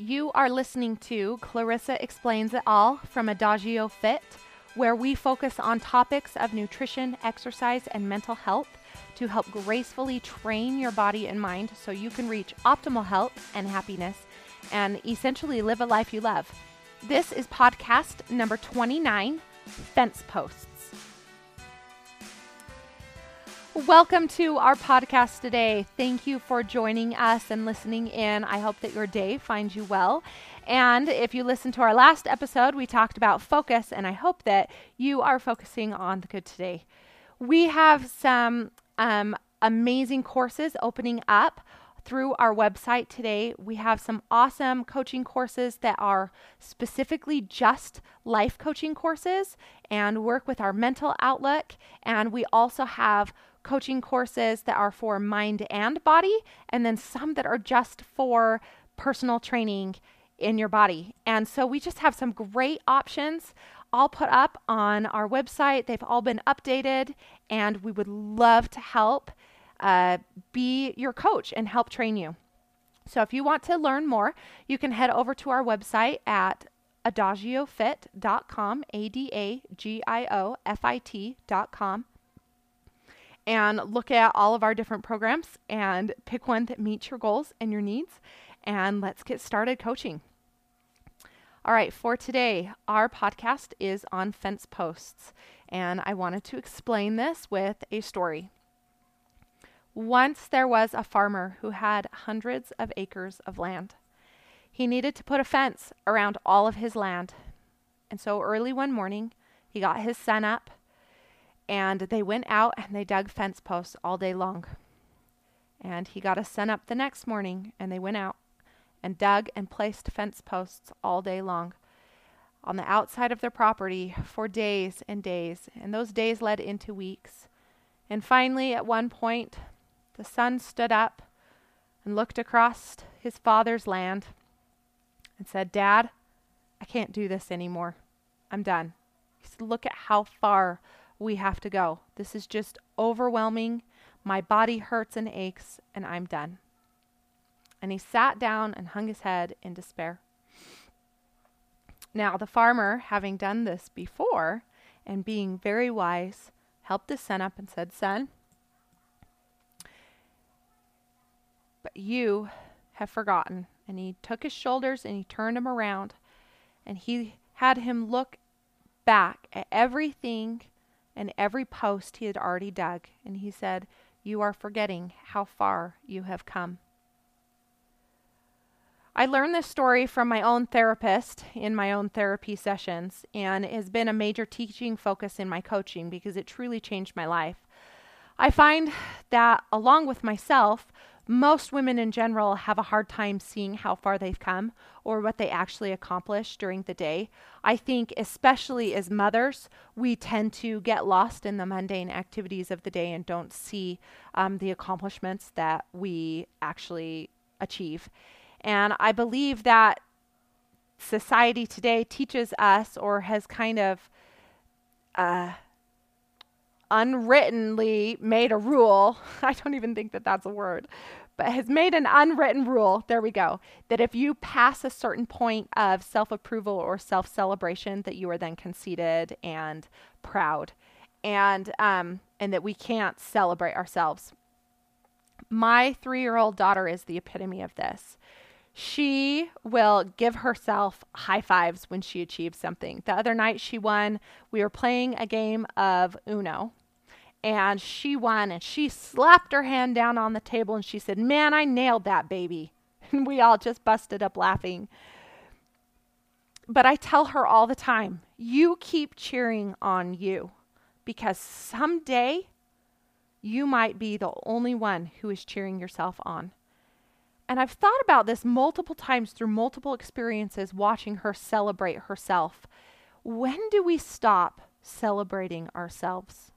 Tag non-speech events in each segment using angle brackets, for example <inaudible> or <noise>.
You are listening to Clarissa Explains It All from Adagio Fit, where we focus on topics of nutrition, exercise, and mental health to help gracefully train your body and mind so you can reach optimal health and happiness and essentially live a life you love. This is podcast number 29 Fence Posts. Welcome to our podcast today. Thank you for joining us and listening in. I hope that your day finds you well. And if you listened to our last episode, we talked about focus, and I hope that you are focusing on the good today. We have some um, amazing courses opening up through our website today. We have some awesome coaching courses that are specifically just life coaching courses and work with our mental outlook. And we also have coaching courses that are for mind and body, and then some that are just for personal training in your body. And so we just have some great options all put up on our website. They've all been updated, and we would love to help uh, be your coach and help train you. So if you want to learn more, you can head over to our website at adagiofit.com, A D A G I O F I T.com and look at all of our different programs and pick one that meets your goals and your needs. And let's get started coaching. All right, for today, our podcast is on fence posts. And I wanted to explain this with a story. Once there was a farmer who had hundreds of acres of land. He needed to put a fence around all of his land. And so early one morning, he got his son up and they went out and they dug fence posts all day long. And he got a son up the next morning and they went out and dug and placed fence posts all day long on the outside of their property for days and days. And those days led into weeks. And finally, at one point, the son stood up and looked across his father's land and said, Dad, I can't do this anymore. I'm done. He said, Look at how far we have to go. This is just overwhelming. My body hurts and aches, and I'm done. And he sat down and hung his head in despair. Now, the farmer, having done this before and being very wise, helped his son up and said, Son, but you have forgotten. And he took his shoulders and he turned him around and he had him look back at everything and every post he had already dug, and he said, You are forgetting how far you have come. I learned this story from my own therapist in my own therapy sessions, and it has been a major teaching focus in my coaching because it truly changed my life. I find that, along with myself, most women in general have a hard time seeing how far they've come or what they actually accomplish during the day. I think, especially as mothers, we tend to get lost in the mundane activities of the day and don't see um, the accomplishments that we actually achieve. And I believe that society today teaches us or has kind of uh, unwrittenly made a rule. <laughs> I don't even think that that's a word, but has made an unwritten rule. There we go. That if you pass a certain point of self approval or self celebration, that you are then conceited and proud, and um, and that we can't celebrate ourselves. My three year old daughter is the epitome of this. She will give herself high fives when she achieves something. The other night she won. We were playing a game of Uno and she won and she slapped her hand down on the table and she said, Man, I nailed that baby. <laughs> And we all just busted up laughing. But I tell her all the time, you keep cheering on you because someday you might be the only one who is cheering yourself on. And I've thought about this multiple times through multiple experiences watching her celebrate herself. When do we stop celebrating ourselves?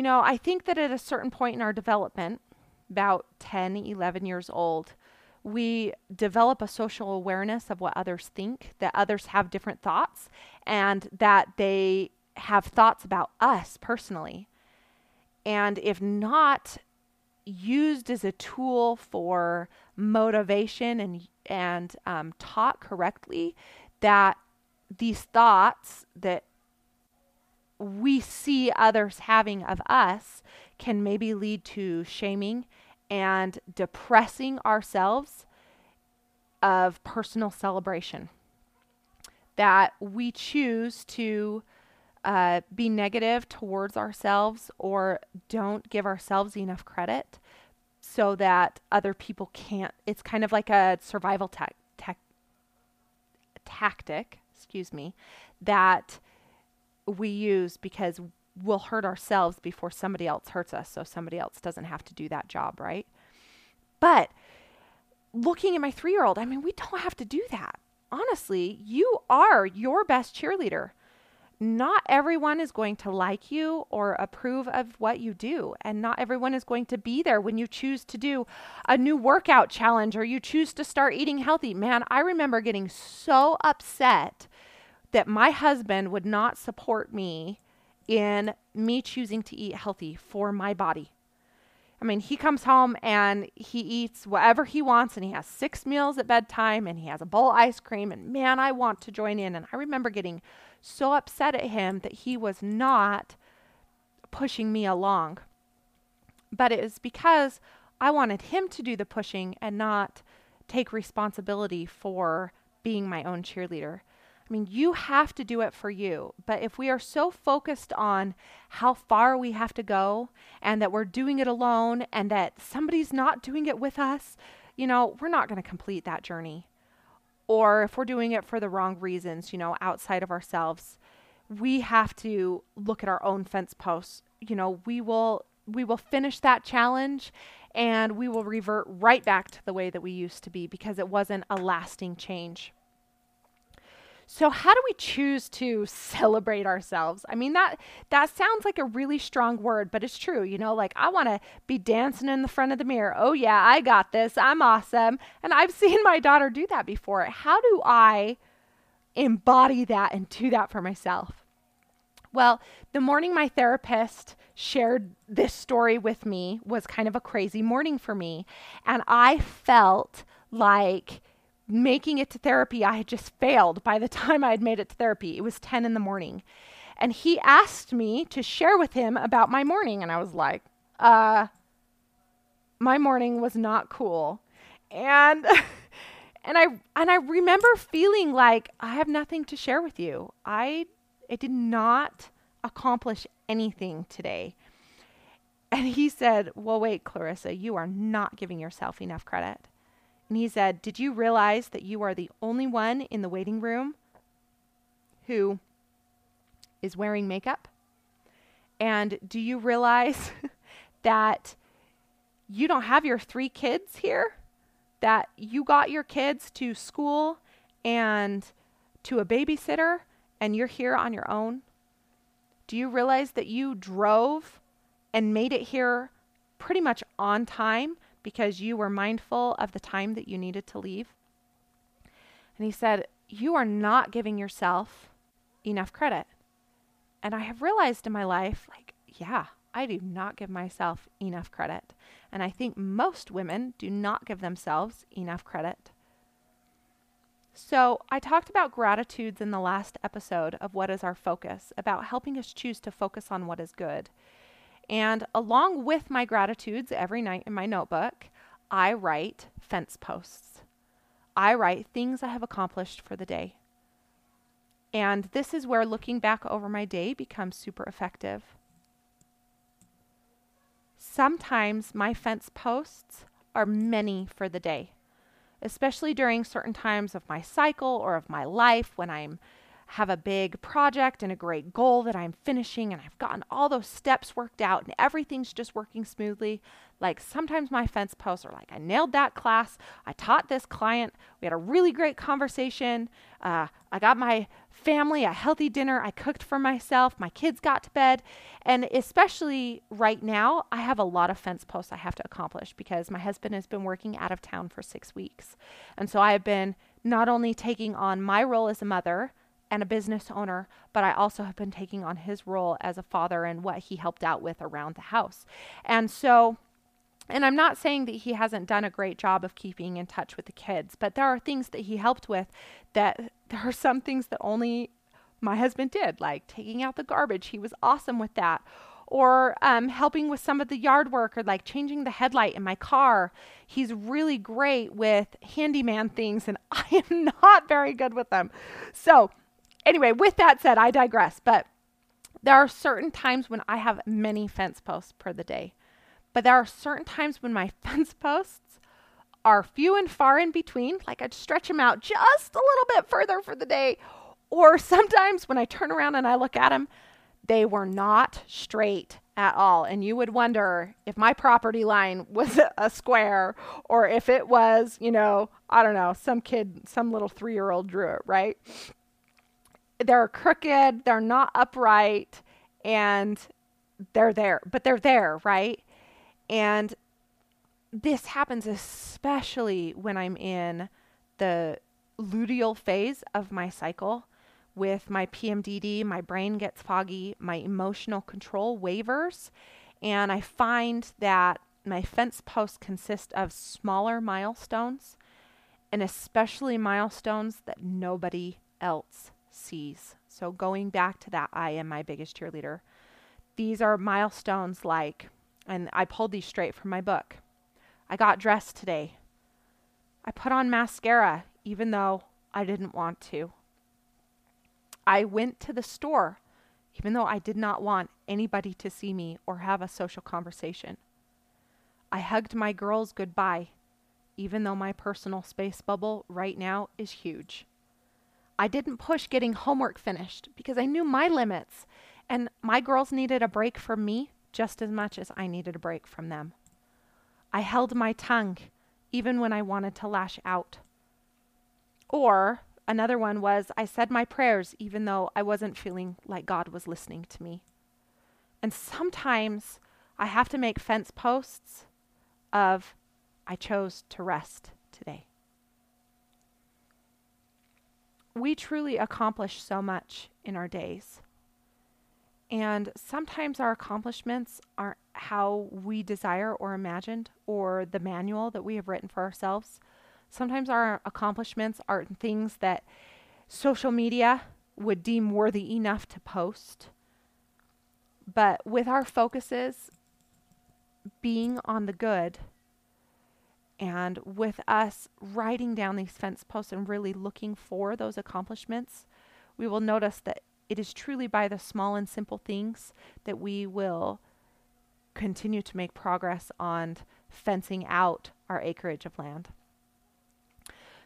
You know, I think that at a certain point in our development, about 10, 11 years old, we develop a social awareness of what others think, that others have different thoughts, and that they have thoughts about us personally. And if not used as a tool for motivation and and um, taught correctly, that these thoughts that we see others having of us can maybe lead to shaming and depressing ourselves of personal celebration. That we choose to uh, be negative towards ourselves or don't give ourselves enough credit so that other people can't. It's kind of like a survival ta- tactic, excuse me, that we use because we'll hurt ourselves before somebody else hurts us so somebody else doesn't have to do that job, right? But looking at my three year old, I mean, we don't have to do that. Honestly, you are your best cheerleader not everyone is going to like you or approve of what you do. And not everyone is going to be there when you choose to do a new workout challenge or you choose to start eating healthy. Man, I remember getting so upset that my husband would not support me in me choosing to eat healthy for my body. I mean, he comes home and he eats whatever he wants and he has six meals at bedtime and he has a bowl of ice cream. And man, I want to join in. And I remember getting so upset at him that he was not pushing me along. But it was because I wanted him to do the pushing and not take responsibility for being my own cheerleader. I mean, you have to do it for you. But if we are so focused on how far we have to go and that we're doing it alone and that somebody's not doing it with us, you know, we're not going to complete that journey or if we're doing it for the wrong reasons, you know, outside of ourselves, we have to look at our own fence posts. You know, we will we will finish that challenge and we will revert right back to the way that we used to be because it wasn't a lasting change. So how do we choose to celebrate ourselves? I mean that that sounds like a really strong word, but it's true, you know, like I want to be dancing in the front of the mirror. Oh yeah, I got this. I'm awesome. And I've <laughs> seen my daughter do that before. How do I embody that and do that for myself? Well, the morning my therapist shared this story with me was kind of a crazy morning for me, and I felt like making it to therapy, I had just failed by the <laughs> time I had made it to therapy. It was 10 in the morning. And he asked me to share with him about my morning. And I was like, uh, my morning was not cool. And. <laughs> and I and I remember feeling like I have nothing to share with you. I it did not accomplish anything today. And he said, "Well, wait, Clarissa, you are not giving yourself enough credit." And he said, Did you realize that you are the only one in the waiting room who is wearing makeup? And do you realize <laughs> that you don't have your three kids here? That you got your kids to school and to a babysitter and you're here on your own? Do you realize that you drove and made it here pretty much on time because you were mindful of the time that you needed to leave. And he said, You are not giving yourself enough credit. And I have realized in my life, like, yeah, I do not give myself enough credit. And I think most women do not give themselves enough credit. So, I talked about gratitudes in the last episode of What is Our Focus, about helping us choose to focus on what is good. And along with my gratitudes every night in my notebook, I write fence posts. I write things I have accomplished for the day. And this is where looking back over my day becomes super effective. Sometimes my fence posts are many for the day, especially during certain times of my cycle or of my life when I'm have a big project and a great goal that I'm finishing and I've gotten all those steps worked out and everything's just working smoothly. Like sometimes my fence posts are like, I nailed that class. I taught this client. We had a really great conversation. Uh, I got my family a healthy dinner. I cooked for myself. My kids got to bed. And especially right now, I have a lot of fence posts I have to accomplish because my husband has been working out of town for six weeks. And so I have been not only taking on my role as a mother, and a business owner, but I also have been taking on his role as a father and what he helped out with around the house. And so and I'm not saying that he hasn't done a great job of keeping in touch with the kids, but there are things that he helped with that there are some things that only my husband did, like taking out the garbage. He was awesome with that. Or um, helping with some of the yard work or like changing the headlight in my car. He's really great with handyman things, and <laughs> I am not very good with them. So, anyway, with that said, I digress. But there are certain times when I have many fence posts per the day. But there are certain times when my <laughs> fence posts are few and far in between, like I'd stretch them out just a little bit further for the day. Or <laughs> sometimes when I turn around and I look at them, they were not straight at all. And you would wonder if my property line <laughs> was a square or if it was, you know, I don't know, some kid, some little three year old drew it, right? They're crooked, they're not upright, and they're there, but they're there, right? And this happens especially when I'm in the luteal phase of my cycle with my PMDD, my brain gets foggy, my emotional control wavers, and I find that my fence posts consist of smaller milestones and especially milestones that nobody else sees. So, going back to that, I am my biggest cheerleader. These are milestones like and I pulled these straight from my book. I got dressed today. I put on mascara even though I didn't want to. I went to the store even though I did not want anybody to see me or have a social conversation. I hugged my girls goodbye even though my personal space bubble right now is huge. I didn't push getting homework finished because I knew my limits and my girls needed a break from me just as much as I needed a break from them. I held my tongue even when I wanted to lash out. Or another one was I said my prayers even though I wasn't feeling like God was listening to me. And sometimes I have to make fence posts of I chose to rest today. We truly accomplish so much in our days. And sometimes our accomplishments aren't how we desire or imagined, or the manual that we have written for ourselves. Sometimes our accomplishments aren't things that social media would deem worthy enough to post. But with our focuses being on the good, and with us writing down these fence posts and really looking for those accomplishments, we will notice that it is truly by the small and simple things that we will continue to make progress on fencing out our acreage of land.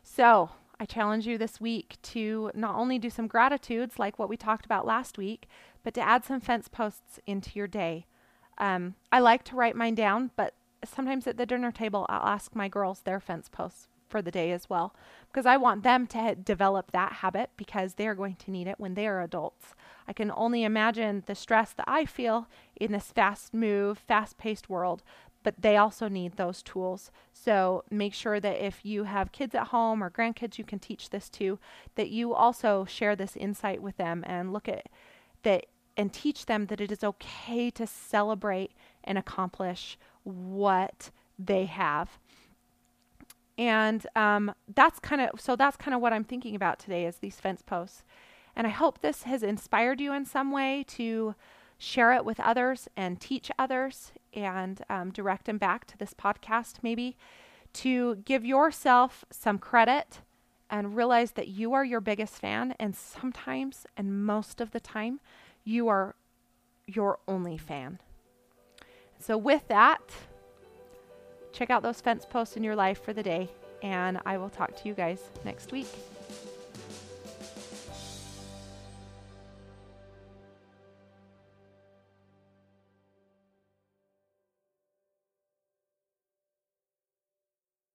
So, I challenge you this week to not only do some gratitudes like what we talked about last week, but to add some fence posts into your day. Um, I like to write mine down, but sometimes at the dinner table, I'll ask my girls their fence posts for the day as well because I want them to develop that habit because they're going to need it when they are adults. I can only imagine the stress that I feel in this fast move, fast paced world, but they also need those tools. So make sure that if you have kids at home or grandkids you can teach this to, that you also share this insight with them and look at that and teach them that it is okay to celebrate and accomplish what they have and um, that's kind of so that's kind of what I'm thinking about today is these fence posts. And I hope this has inspired you in some way to share it with others and teach others and um, direct them back to this podcast, maybe to give yourself some credit and realize that you are your biggest fan. And sometimes, and most of the time, you are your only fan. So, with that, check out those fence posts in your life for the day, and I will talk to you guys next week.